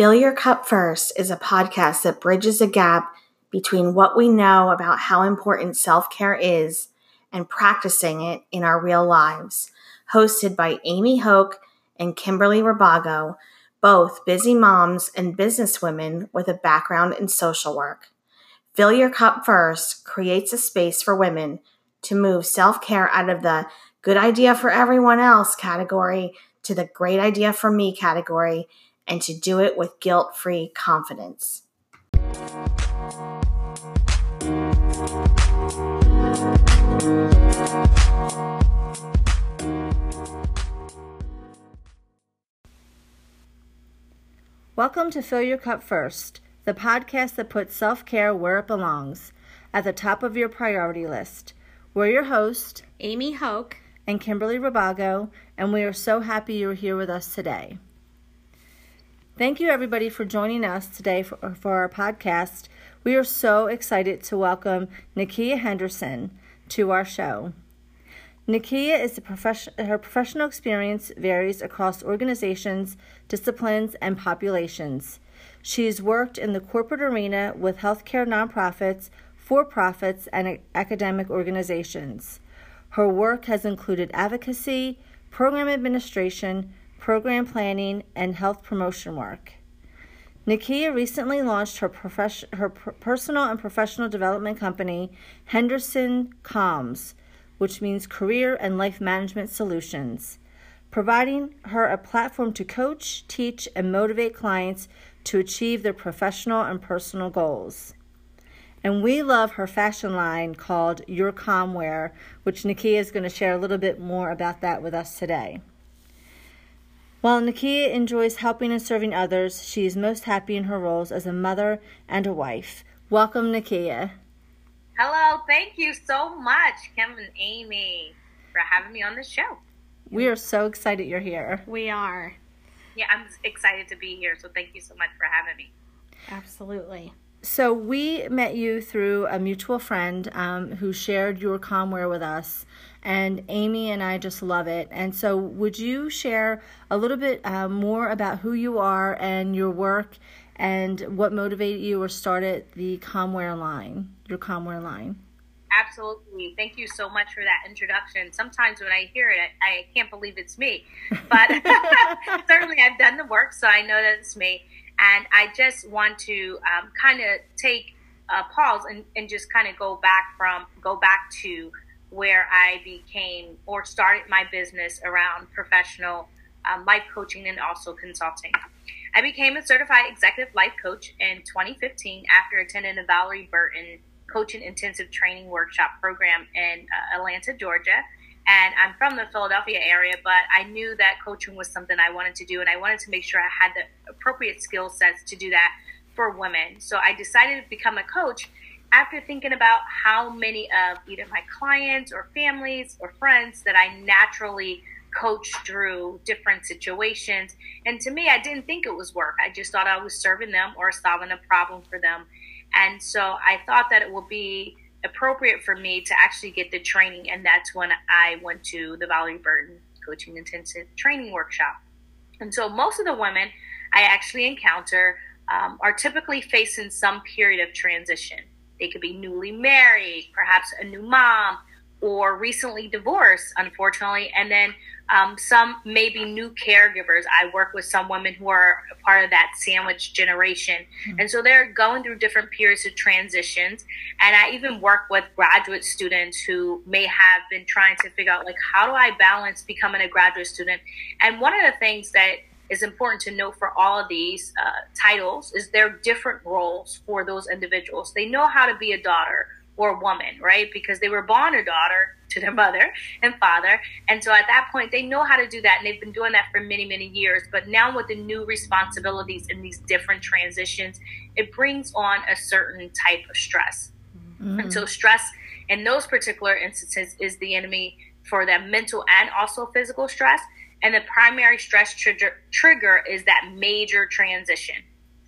Fill Your Cup First is a podcast that bridges a gap between what we know about how important self care is and practicing it in our real lives. Hosted by Amy Hoke and Kimberly Rabago, both busy moms and businesswomen with a background in social work. Fill Your Cup First creates a space for women to move self care out of the good idea for everyone else category to the great idea for me category and to do it with guilt free confidence. Welcome to Fill Your Cup First, the podcast that puts self care where it belongs, at the top of your priority list. We're your host, Amy Hoke and Kimberly Rabago, and we are so happy you're here with us today. Thank you, everybody, for joining us today for, for our podcast. We are so excited to welcome Nakia Henderson to our show. Nakia is a profession, her professional experience varies across organizations, disciplines, and populations. She's worked in the corporate arena with healthcare nonprofits, for profits, and academic organizations. Her work has included advocacy, program administration, program planning, and health promotion work. Nakia recently launched her, profes- her personal and professional development company, Henderson CALMS, which means Career and Life Management Solutions, providing her a platform to coach, teach, and motivate clients to achieve their professional and personal goals. And we love her fashion line called Your Calmwear, which Nakia is going to share a little bit more about that with us today. While Nakia enjoys helping and serving others, she is most happy in her roles as a mother and a wife. Welcome, Nakia. Hello, thank you so much, Kim and Amy, for having me on the show. We are so excited you're here. We are. Yeah, I'm excited to be here, so thank you so much for having me. Absolutely. So we met you through a mutual friend um, who shared your calmwear with us, and Amy and I just love it. And so, would you share a little bit uh, more about who you are and your work, and what motivated you or started the Calmwear line, your Calmwear line? Absolutely. Thank you so much for that introduction. Sometimes when I hear it, I, can't believe it's me, but certainly I've done the work, so I know that it's me. And I just want to um, kind of take a pause and, and just kind of go back from go back to where I became or started my business around professional um, life coaching and also consulting. I became a certified executive life coach in 2015 after attending the Valorie Burton Coaching Intensive Training Workshop program in uh, Atlanta, Georgia. And I'm from the Philadelphia area, but I knew that coaching was something I wanted to do, and I wanted to make sure I had the appropriate skill sets to do that for women. So I decided to become a coach after thinking about how many of either my clients or families or friends that I naturally coach through different situations. And to me, I didn't think it was work. I just thought I was serving them or solving a problem for them. And so I thought that it would be appropriate for me to actually get the training. And that's when I went to the Valorie Burton Coaching Intensive Training Workshop. And so most of the women I actually encounter um, are typically facing some period of transition. They could be newly married, perhaps a new mom, or recently divorced, unfortunately, and then um, some maybe new caregivers. I work with some women who are part of that sandwich generation. Mm-hmm. And so they're going through different periods of transitions. And I even work with graduate students who may have been trying to figure out, like, how do I balance becoming a graduate student? And one of the things that is important to note for all of these uh, titles is there are different roles for those individuals. They know how to be a daughter or a woman, right? Because they were born a daughter to their mother and father. And so at that point, they know how to do that. And they've been doing that for many, many years. But now with the new responsibilities and these different transitions, it brings on a certain type of stress. Mm-hmm. And so stress in those particular instances is the enemy for that mental and also physical stress. And the primary stress trigger, trigger is that major transition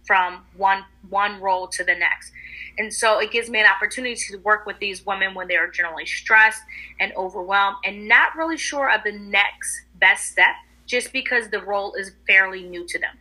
from one one role to the next. And so it gives me an opportunity to work with these women when they are generally stressed and overwhelmed and not really sure of the next best step just because the role is fairly new to them.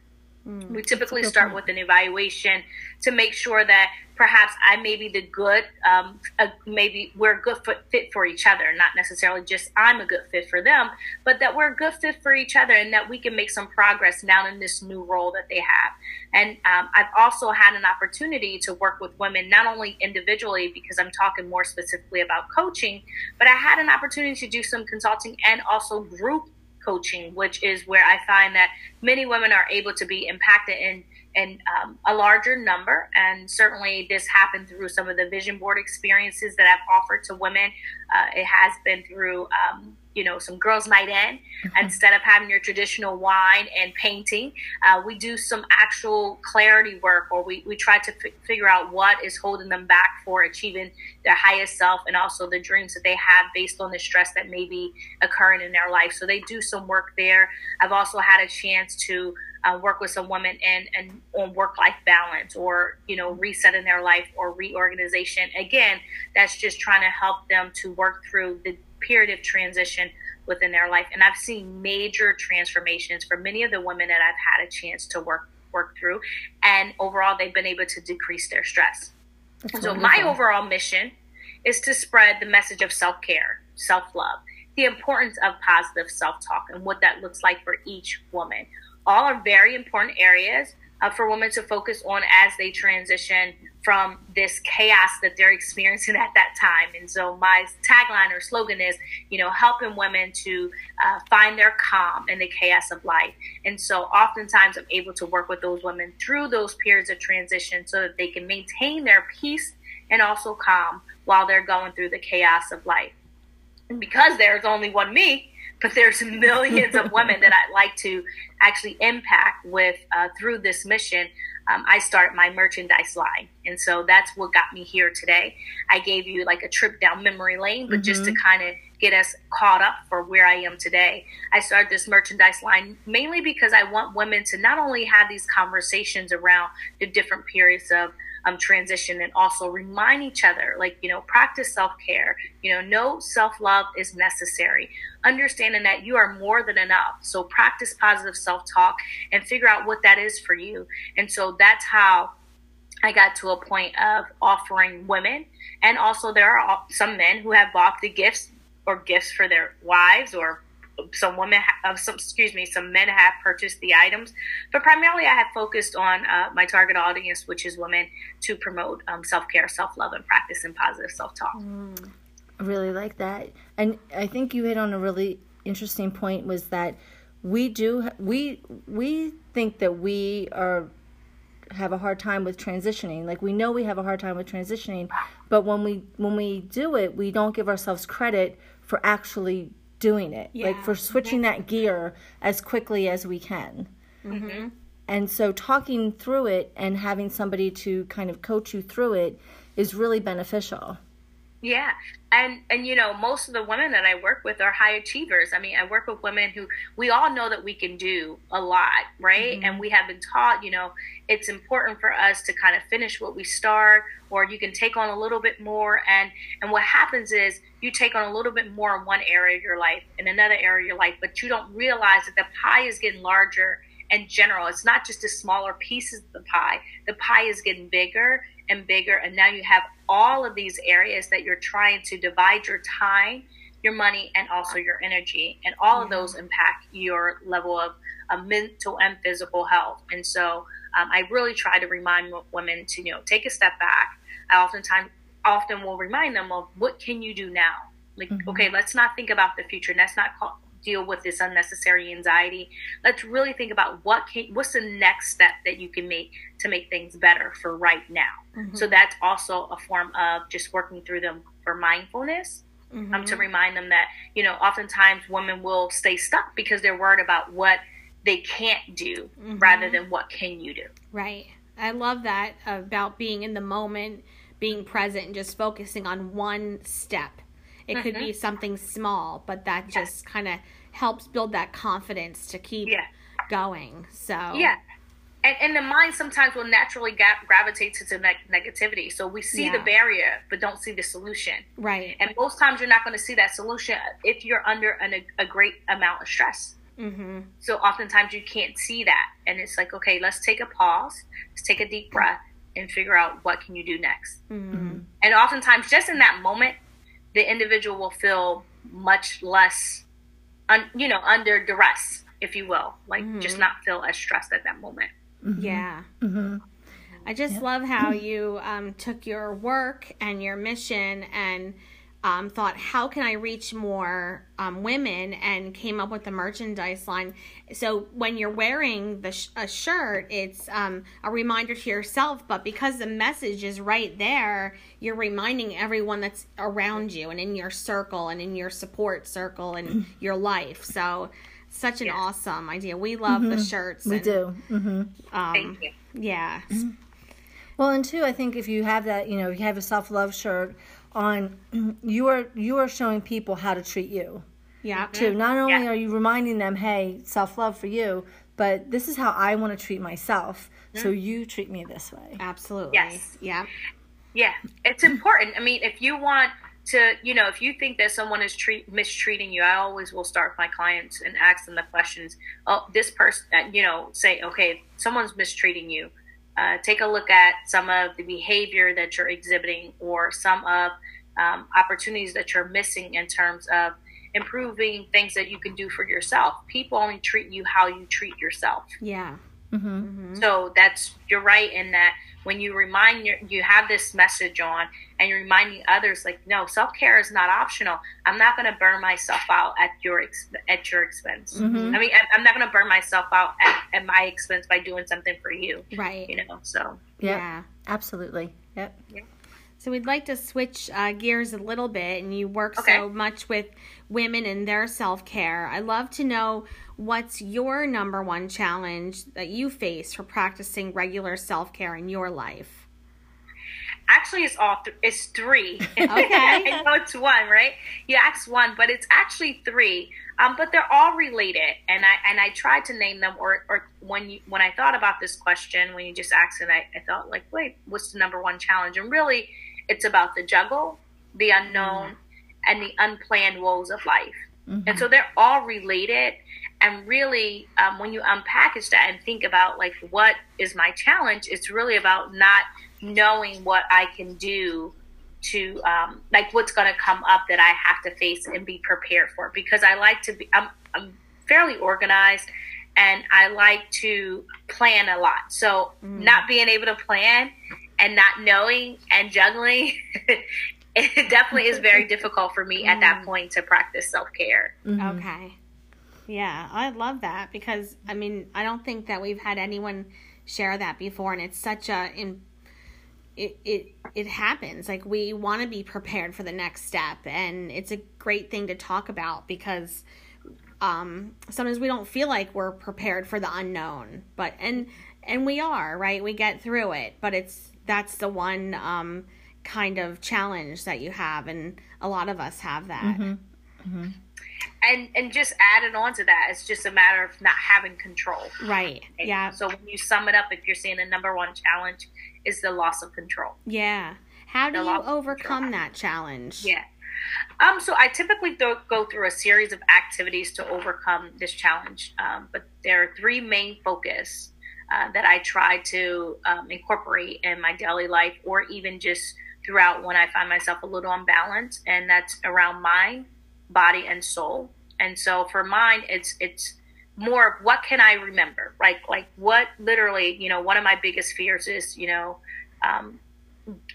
Mm, we typically start point. with an evaluation to make sure that perhaps I may be the good, um, uh, maybe we're a good fit for each other, not necessarily just I'm a good fit for them, but that we're a good fit for each other and that we can make some progress now in this new role that they have. And um, I've also had an opportunity to work with women, not only individually, because I'm talking more specifically about coaching, but I had an opportunity to do some consulting and also group coaching, which is where I find that many women are able to be impacted in in um, a larger number. And certainly, this happened through some of the vision board experiences that I've offered to women. Uh, it has been through um, you know, some girls' night in. Mm-hmm. Instead of having your traditional wine and painting, uh, we do some actual clarity work, or we, we try to f- figure out what is holding them back for achieving their highest self and also the dreams that they have based on the stress that may be occurring in their life. So they do some work there. I've also had a chance to uh, work with some women and, and on work life balance or you know resetting their life or reorganization again that's just trying to help them to work through the period of transition within their life. And I've seen major transformations for many of the women that I've had a chance to work work through. And overall, they've been able to decrease their stress. so my overall mission is to spread the message of self care, self love, the importance of positive self talk, and what that looks like for each woman. All are very important areas uh, for women to focus on as they transition from this chaos that they're experiencing at that time. And so my tagline or slogan is, you know, helping women to uh, find their calm in the chaos of life. And so oftentimes I'm able to work with those women through those periods of transition so that they can maintain their peace and also calm while they're going through the chaos of life. And because there's only one me, but there's millions of women that I'd like to actually impact with uh, through this mission um, I started my merchandise line. And so that's what got me here today. I gave you like a trip down memory lane, but mm-hmm. just to mm-hmm. kind of get us caught up for where I am today. I started this merchandise line mainly because I want women to not only have these conversations around the different periods of um, transition and also remind each other, like, you know, practice self care. You know, no self love is necessary. Understanding that you are more than enough. So practice positive self talk and figure out what that is for you. And so that's how I got to a point of offering women, and also there are some men who have bought the gifts or gifts for their wives or some women, uh, some excuse me, some men have purchased the items, but primarily I have focused on uh, my target audience, which is women, to promote um, self care, self love, and practice and positive self talk. Mm, I really like that, and I think you hit on a really interesting point. Was that we do we we think that we are have a hard time with transitioning like we know we have a hard time with transitioning but when we when we do it we don't give ourselves credit for actually doing it, yeah. like for switching that gear as quickly as we can. Mm-hmm. And so, talking through it and having somebody to kind of coach you through it is really beneficial. Yeah. And and you know, most of the women that I work with are high achievers. I mean, I work with women who we all know that we can do a lot, right? Mm-hmm. And we have been taught, you know, it's important for us to kind of finish what we start or you can take on a little bit more and and what happens is you take on a little bit more in one area of your life in another area of your life, but you don't realize that the pie is getting larger in general. It's not just the smaller pieces of the pie. The pie is getting bigger and bigger. And now you have all of these areas that you're trying to divide your time, your money, and also your energy. And all of those impact your level of uh, mental and physical health. And so um, I really try to remind women to, you know, take a step back. I oftentimes often will remind them of what can you do now? Like, mm-hmm. okay, let's not think about the future. Let's not call, deal with this unnecessary anxiety. Let's really think about what can, what's the next step that you can make to make things better for right now. Mm-hmm. So that's also a form of just working through them for mindfulness. Mm-hmm. Um, to remind them that you know oftentimes women will stay stuck because they're worried about what they can't do mm-hmm. rather than what can you do right i love that about being in the moment being present and just focusing on one step it mm-hmm. could be mm-hmm. something small, but that just kind of helps build that confidence to keep yeah. going. So yeah. And, and the mind sometimes will naturally ga- gravitate to ne- negativity. So we see yeah. the barrier, but don't see the solution. Right. And most times you're not going to see that solution if you're under an, a, a great amount of stress. Mm-hmm. So oftentimes you can't see that, and it's like, okay, let's take a pause, let's take a deep breath, and figure out what can you do next. Mm-hmm. And oftentimes, just in that moment, the individual will feel much less, un, you know, under duress, if you will, like mm-hmm. just not feel as stressed at that moment. Mm-hmm. Yeah. Mm-hmm. I just yep. love how you um, took your work and your mission and um, thought, how can I reach more um, women, and came up with the merchandise line. So when you're wearing the sh- a shirt, it's um, a reminder to yourself, but because the message is right there, you're reminding everyone that's around you and in your circle and in your support circle and your life. So such an yeah. awesome idea. We love mm-hmm. the shirts. We and, do. Mm-hmm. Um, Thank you. Yeah. Mm-hmm. Well, and two, I think if you have that, you know, you have a self love shirt on, you are you are showing people how to treat you. Yeah. Too. Not only yeah. are you reminding them, hey, self love for you, but this is how I want to treat myself. So you treat me this way. Absolutely. Yes. Yeah. Yeah. It's important. I mean, if you want to, you know, if you think that someone is treat, mistreating you, I always will start my clients and ask them the questions. Oh, this person, uh, you know, say, okay, someone's mistreating you uh, take a look at some of the behavior that you're exhibiting or some of um, opportunities that you're missing in terms of improving things that you can do for yourself. People only treat you how you treat yourself. Yeah. Mm-hmm. Mm-hmm. So that's you're right in that when you remind your, you have this message on and you're reminding others like no self-care is not optional i'm not going to burn myself out at your at your expense mm-hmm. i mean i'm not going to burn myself out at, at, my expense by doing something for you right you know so yeah, yeah. absolutely yep yeah. So we'd like to switch uh, gears a little bit, and you work okay. so much with women and their self care. I'd love to know what's your number one challenge that you face for practicing regular self care in your life. Actually, it's all th- it's three. Okay, I know it's one, right? You asked one, but it's actually three. Um, but they're all related, and I and I tried to name them. Or, or when you when I thought about this question, when you just asked it, I, I thought like, wait, what's the number one challenge? And really, it's about the juggle, the unknown, mm-hmm. and the unplanned woes of life. Mm-hmm. And so they're all related. And really, um, when you unpackage that and think about like what is my challenge, it's really about not knowing what I can do to um, like what's going to come up that I have to face and be prepared for. Because I like to be, I'm, I'm fairly organized and I like to plan a lot. So mm. not being able to plan and not knowing and juggling, it definitely is very difficult for me at that mm. point to practice self care. Mm-hmm. Okay. Yeah, I love that because I mean, I don't think that we've had anyone share that before, and it's such a in, it it it happens. Like we want to be prepared for the next step, and it's a great thing to talk about because um, sometimes we don't feel like we're prepared for the unknown, but and and we are right. We get through it, but it's that's the one um, kind of challenge that you have, and a lot of us have that. Mm-hmm. Mm-hmm. And and just adding on to that, it's just a matter of not having control. Right. Okay? Yeah. So when you sum it up, if you're saying the number one challenge is the loss of control. Yeah. How do the you overcome that challenge? Yeah. Um, so I typically go, go through a series of activities to overcome this challenge, um, but there are three main focus uh, that I try to um, incorporate in my daily life or even just throughout when I find myself a little unbalanced, and that's around mind, body, and soul. And so for mine, it's it's more of what can I remember, right? Like what literally, you know, one of my biggest fears is, you know, um,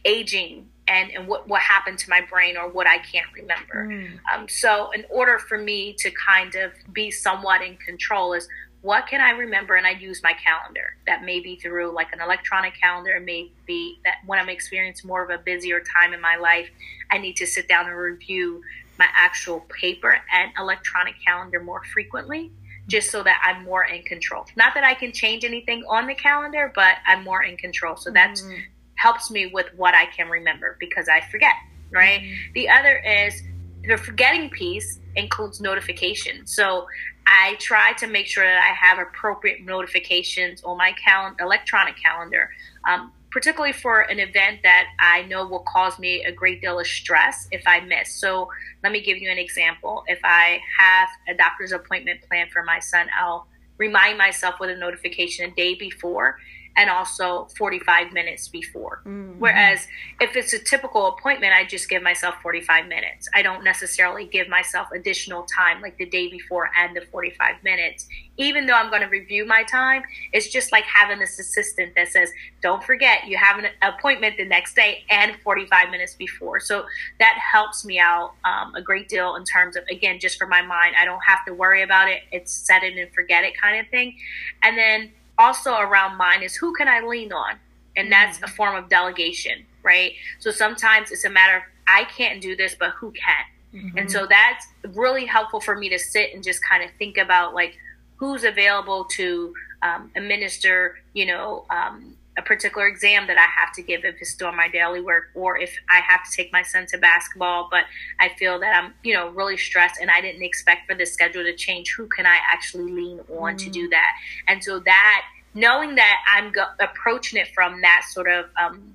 aging and, and what, what happened to my brain or what I can't remember. Mm. Um, so in order for me to kind of be somewhat in control is what can I remember? And I use my calendar. That may be through like an electronic calendar. It may be that when I'm experiencing more of a busier time in my life, I need to sit down and review my actual paper and electronic calendar more frequently, just so that I'm more in control. Not that I can change anything on the calendar, but I'm more in control. So that mm-hmm. helps me with what I can remember because I forget, right? Mm-hmm. The other is the forgetting piece includes notification. So I try to make sure that I have appropriate notifications on my calendar, electronic calendar, um, particularly for an event that I know will cause me a great deal of stress if I miss. So let me give you an example. If I have a doctor's appointment planned for my son, I'll remind myself with a notification a day before and also 45 minutes before. Mm-hmm. Whereas if it's a typical appointment, I just give myself 45 minutes. I don't necessarily give myself additional time like the day before and the 45 minutes. Even though I'm going to review my time, it's just like having this assistant that says, don't forget you have an appointment the next day and 45 minutes before. So that helps me out um, a great deal in terms of, again, just for my mind, I don't have to worry about it. It's set it and forget it kind of thing. And then also around mine is who can I lean on? And that's a form of delegation, right? So sometimes it's a matter of I can't do this, but who can? Mm-hmm. And so that's really helpful for me to sit and just kind of think about like who's available to um, administer, you know, um, a particular exam that I have to give if it's doing my daily work, or if I have to take my son to basketball, but I feel that I'm, you know, really stressed and I didn't expect for the schedule to change. Who can I actually lean on mm. to do mm. that? And so that knowing that I'm go- approaching it from that sort of um,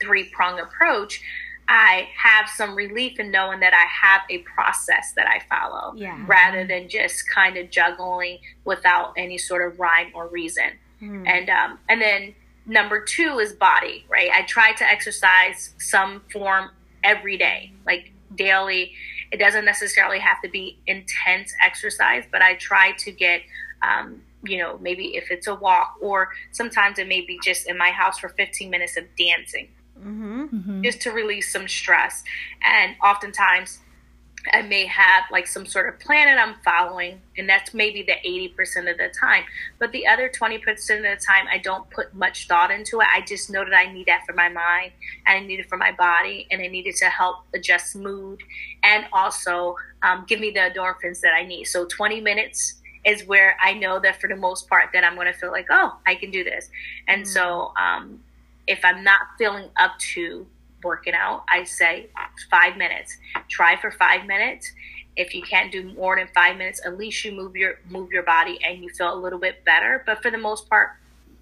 three prong approach, I have some relief in knowing that I have a process that I follow yeah. rather than just kind of juggling without any sort of rhyme or reason. Mm. And um, and then number two is body, right? I try to exercise some form every day, like daily. It doesn't necessarily have to be intense exercise, but I try to get, um, you know, maybe if it's a walk, or sometimes it may be just in my house for 15 minutes of dancing, mm-hmm. Mm-hmm. just to release some stress. And oftentimes, I may have like some sort of plan that I'm following, and that's maybe the 80% of the time. But the other 20% of the time, I don't put much thought into it. I just know that I need that for my mind, and I need it for my body, and I need it to help adjust mood and also um, give me the endorphins that I need. So 20 minutes is where I know that for the most part that I'm going to feel like, oh, I can do this. And mm-hmm. so um, if I'm not feeling up to working out, I say five minutes. Try for five minutes. If you can't do more than five minutes, at least you move your move your body and you feel a little bit better. But for the most part,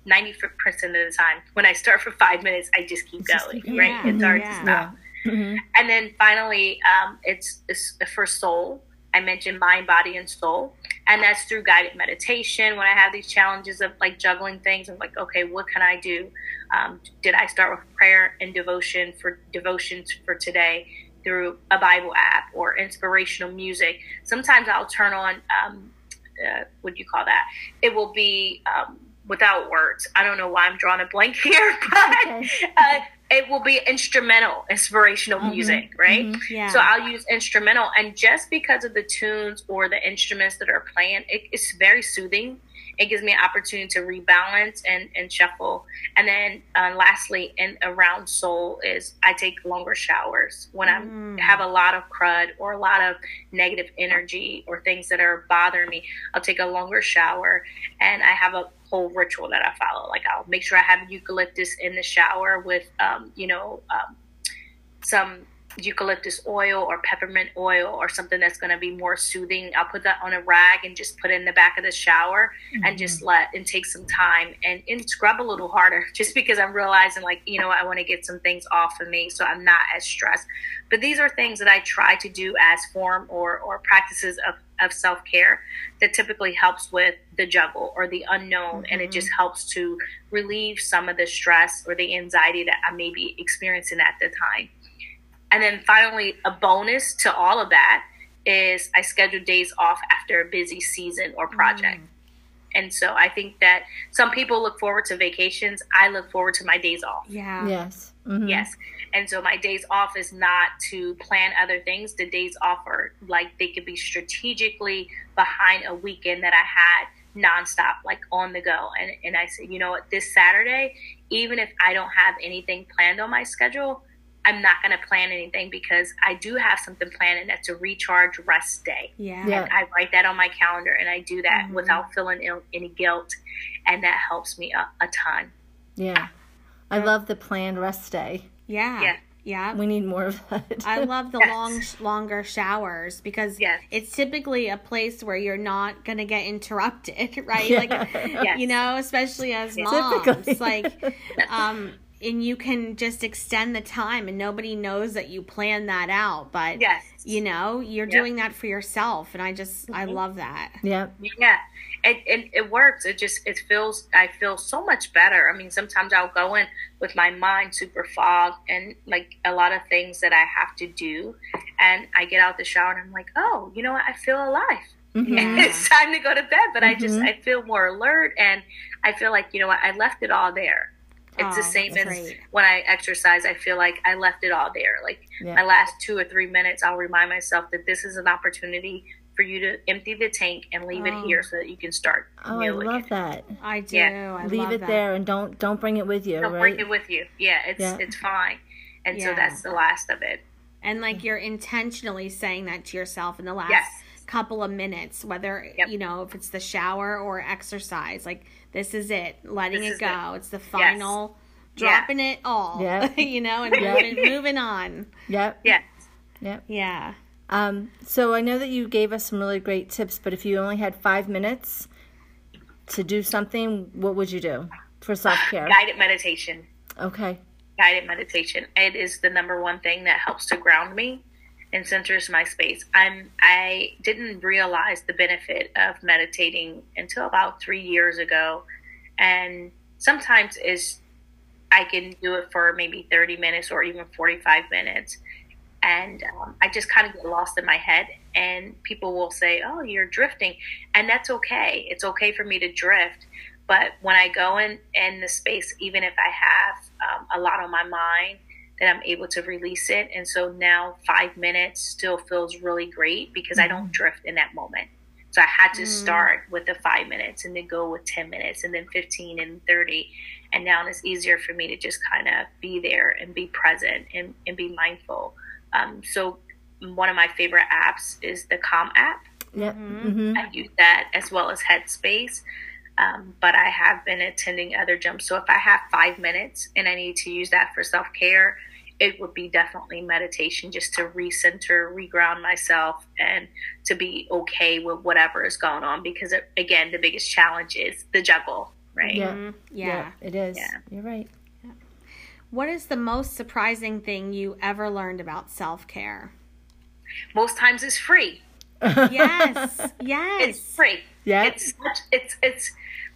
ninety percent of the time, when I start for five minutes, I just keep going. Just, right? Yeah. It's hard yeah. to stop. Mm-hmm. And then finally, um, it's, it's for soul. I mentioned mind, body, and soul. And that's through guided meditation. When i have these challenges of like juggling things i'm like okay what can i do? Um, did i start with prayer and devotion for devotions for today through a bible app or inspirational music? Sometimes i'll turn on um, uh, what do you call that? It will be um, without words. I don't know why i'm drawing a blank here but okay. uh, it will be instrumental, inspirational mm-hmm. music, right? Mm-hmm. Yeah. So I'll use instrumental, and just because of the tunes or the instruments that are playing, it, it's very soothing. It gives me an opportunity to rebalance and, and shuffle. And then, uh, lastly, and around soul is I take longer showers when I mm. have a lot of crud or a lot of negative energy or things that are bothering me. I'll take a longer shower, and I have a whole ritual that I follow. Like I'll make sure I have eucalyptus in the shower with, um, you know, um, some eucalyptus oil or peppermint oil or something that's going to be more soothing. I'll put that on a rag and just put it in the back of the shower mm-hmm. and just let and take some time and, and scrub a little harder just because I'm realizing like, you know, I want to get some things off of me so I'm not as stressed. But these are things that I try to do as form or, or practices of of self care that typically helps with the juggle or the unknown. Mm-hmm. And it just mm-hmm. helps to relieve some of the stress or the anxiety that I may be experiencing at the time. And then finally, a bonus to all of that is I schedule days off after a busy season or project. Mm. And so I think that some people look forward to vacations. I look forward to my days off. Yeah. Yes. Mm-hmm. Yes. And so my days off is not to plan other things. The days off are like they could be strategically behind a weekend that I had nonstop, like on the go. And and I said, you know what, this Saturday, even if I don't have anything planned on my schedule, I'm not going to plan anything because I do have something planned, and that's a recharge rest day. Yeah. yeah. I write that on my calendar, and I do that mm-hmm. without feeling Ill, any guilt, and that helps me a, a ton. Yeah. I love the planned rest day. Yeah. Yeah. Yeah. We need more of that. I love the yes. long longer showers because yes. it's typically a place where you're not going to get interrupted, right? Yeah. Like yes. you know, especially as moms. Typically. Like um and you can just extend the time and nobody knows that you plan that out but Yes. you know you're Yep. doing that for yourself and i just i love that Yep. Yeah, it, it it works. It just it feels I feel so much better. I mean, sometimes I'll go in with my mind super fogged and like a lot of things that I have to do, and I get out the shower and I'm like, oh, you know what? I feel alive. Mhm. it's time to go to bed. But I just Mhm. I feel more alert and I feel like you know what? I left it all there. It's the Oh, same as that's great. when I exercise. I feel like I left it all there. Like Yeah. my last two or three minutes, I'll remind myself that this is an opportunity for you to empty the tank and leave Oh. it here so that you can start Oh, I new love again. that. i do Yeah. I Leave love it that. there and don't don't bring it with you, Don't right? bring it with you. Yeah, it's Yeah. it's fine. And Yeah. so that's the last of it. and like you're intentionally saying that to yourself in the last Yes. Couple of minutes whether Yep. you know if it's the shower or exercise like this is it letting This it is go it's the final Yeah. dropping it all Yeah. you know and Yeah. moving, moving on Yep. Yes. Yep. yeah Um, so I know that you gave us some really great tips, but if you only had five minutes to do something, what would you do for self care? Guided meditation. Okay. Guided meditation. It is the number one thing that helps to ground me and centers my space. I'm I didn't realize the benefit of meditating until about three years ago. And sometimes is I can do it for maybe 30 minutes or even 45 minutes. And um, I just kind of get lost in my head. And people will say, Oh, you're drifting. And that's okay. It's okay for me to drift. But when I go in, in the space, even if I have um, a lot on my mind, then I'm able to release it. And so now five minutes still feels really great because I don't drift in that moment. So I had to start with the five minutes and then go with 10 minutes and then 15 and 30. And now it's easier for me to just kind of be there and be present and, and be mindful. Um, so one of my favorite apps is the Calm app. Yep. Mm-hmm. I use that as well as Headspace. Um, but I have been attending other gyms. So if I have five minutes and I need to use that for self care, it would be definitely meditation just to recenter, reground myself, and to be okay with whatever is going on. Because, it, again, the biggest challenge is the juggle, right? Yeah. Mhm. yeah it is. Yeah. You're right. what is the most surprising thing you ever learned about self-care Most times it's free. yes yes It's free. Yeah. it's such, it's it's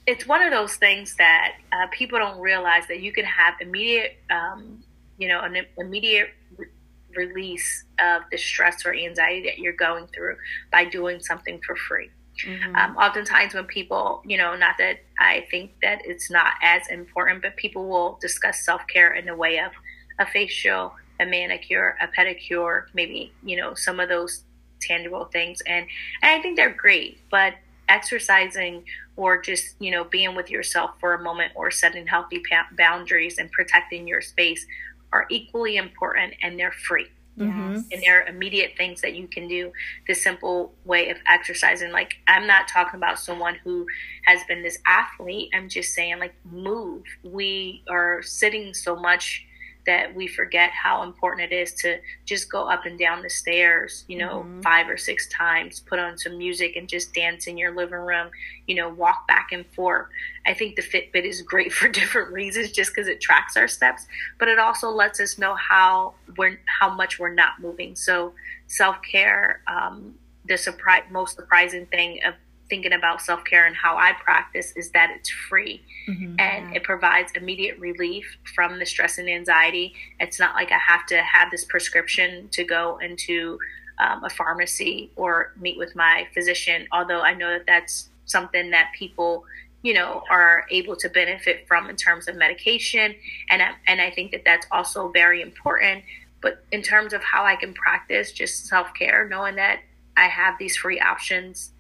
it's one of those things that uh, people don't realize that you can have immediate um, you know an immediate re- release of the stress or anxiety that you're going through by doing something for free Mhm. um, oftentimes when people you know not that i think that it's not as important but people will discuss self-care in the way of a facial a manicure a pedicure maybe you know some of those tangible things and, and i think they're great but exercising or just you know being with yourself for a moment or setting healthy pa- boundaries and protecting your space are equally important and they're free. Mm-hmm. Yes. And there are immediate things that you can do. The simple way of exercising like i'm not talking about someone who has been this athlete. I'm just saying like move. We are sitting so much that we forget how important it is to just go up and down the stairs you know Mhm. five or six times put on some music and just dance in your living room you know walk back and forth i think the fitbit is great for different reasons just because it tracks our steps but it also lets us know how we're how much we're not moving. So self care, um, the surprise, most surprising thing of thinking about self care and how I practice is that it's free Mhm. and it provides immediate relief from the stress and anxiety. It's not like I have to have this prescription to go into um, a pharmacy or meet with my physician. Although I know that that's something that people you know are able to benefit from in terms of medication and I, and I think that that's also very important but in terms of how I can practice just self-care knowing that I have these free options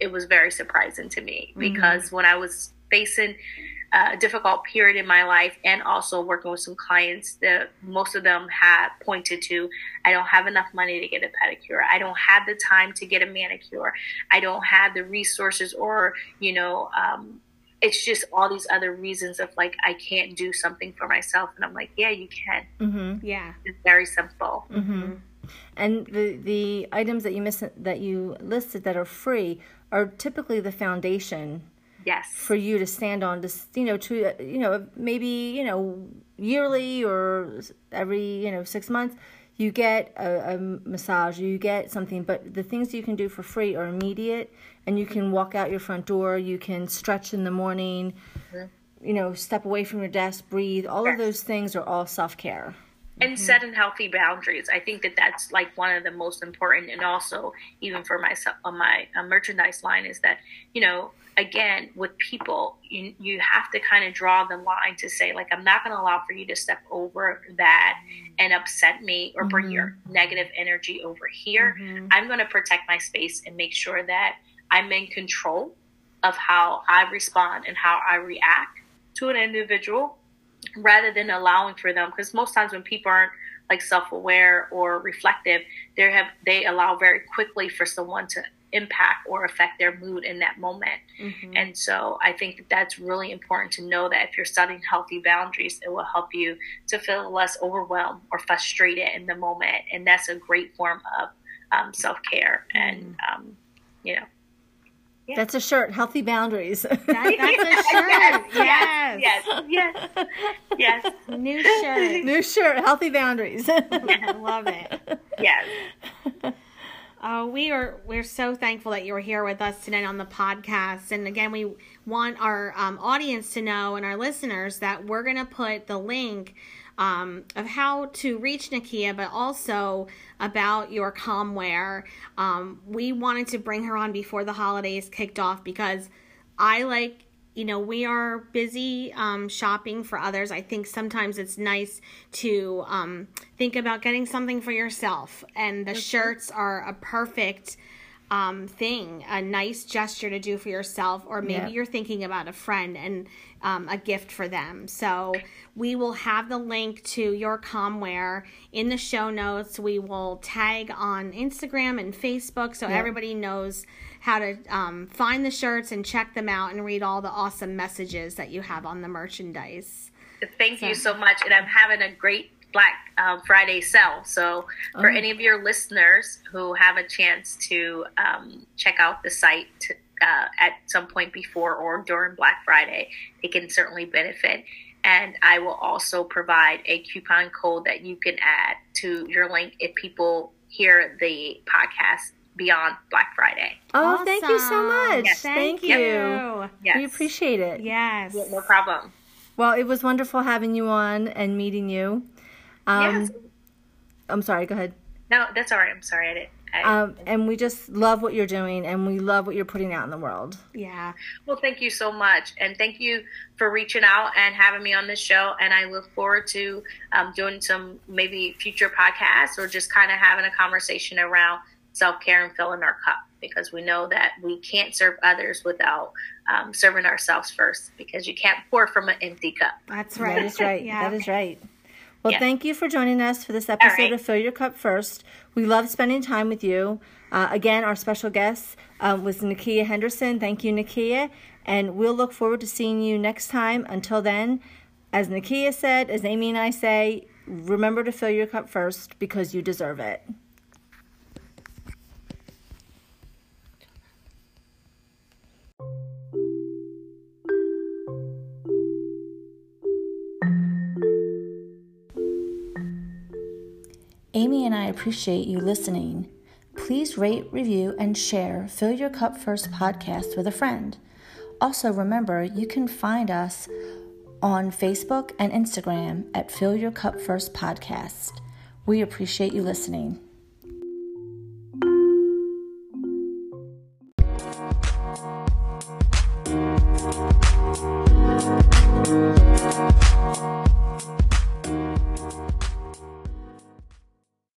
it was very surprising to me because when I was facing a difficult period in my life and also working with some clients that most of them had pointed to I don't have enough money to get a pedicure. I don't have the time to get a manicure. I don't have the resources or, you know, um, it's just all these other reasons of like I can't do something for myself and I'm like, yeah, you can. Mm-hmm. yeah It's very simple. Mm-hmm. And the the items that you miss that you listed that are free are typically the foundation Yes. for you to stand on to you know to uh, you know maybe you know yearly or every you know six months you get a, a, massage you get something but the things you can do for free are immediate and you can walk out your front door you can stretch in the morning mm-hmm. you know step away from your desk breathe all yes. of those things are all self-care and mm-hmm. setting healthy boundaries. I think that that's like one of the most important, and also even for myself on my uh, merchandise line is that you know again with people you you have to kind of draw the line to say like I'm not going to allow for you to step over that and upset me or bring mm-hmm. your negative energy over here. Mm-hmm. I'm going to protect my space and make sure that I'm in control of how I respond and how I react to an individual rather than allowing for them because most times when people aren't like self-aware or reflective they have they allow very quickly for someone to impact or affect their mood in that moment mm-hmm. and so i think that that's really important to know that if you're setting healthy boundaries it will help you to feel less overwhelmed or frustrated in the moment and that's a great form of um, self-care and mm-hmm. um, you know yeah. That's a shirt. Healthy boundaries. That, that's a shirt. yes. Yes. Yes. Yes. New shirt. New shirt. Healthy boundaries. I love it. Yes. Uh, we are we're so thankful that you're here with us tonight on the podcast. And again, we want our um, audience to know and our listeners that we're going to put the link um, of how to reach Nakia, but also about your calmwear. Um, we wanted to bring her on before the holidays kicked off because I like you know we are busy um, shopping for others i think sometimes it's nice to um, think about getting something for yourself and the shirts are a perfect um, thing, a nice gesture to do for yourself, or maybe yeah. you're thinking about a friend and um, a gift for them. So we will have the link to your calmwear in the show notes. We will tag on Instagram and Facebook so yeah. everybody knows how to um, find the shirts and check them out and read all the awesome messages that you have on the merchandise. Thank so. you so much. And I'm having a great Black um, Friday sale. So, for oh. any of your listeners who have a chance to um, check out the site to, uh, at some point before or during Black Friday, they can certainly benefit. And I will also provide a coupon code that you can add to your link if people hear the podcast beyond Black Friday. Oh, awesome. thank you so much. Yes. Thank, thank you. you. Yes. We appreciate it. Yes. Yeah, no problem. Well, it was wonderful having you on and meeting you. Um, yes. I'm sorry. Go ahead. No, that's all right. I'm sorry. I didn't. um, and we just love what you're doing and we love what you're putting out in the world. Yeah. Well, thank you so much. And thank you for reaching out and having me on this show. And I look forward to um, doing some maybe future podcasts or just kind of having a conversation around self care and filling our cup because we know that we can't serve others without um, serving ourselves first because you can't pour from an empty cup. That's right. That is right. yeah. That is right. Well, thank you for joining us for this episode right. of Fill Your Cup First. We love spending time with you. Uh, again, our special guest um, was Nakia Henderson. Thank you, Nakia. And we'll look forward to seeing you next time. Until then, as Nakia said, as Amy and I say, remember to fill your cup first because you deserve it. Amy and I appreciate you listening. Please rate, review, and share Fill Your Cup First podcast with a friend. Also, remember you can find us on Facebook and Instagram at Fill Your Cup First podcast. We appreciate you listening.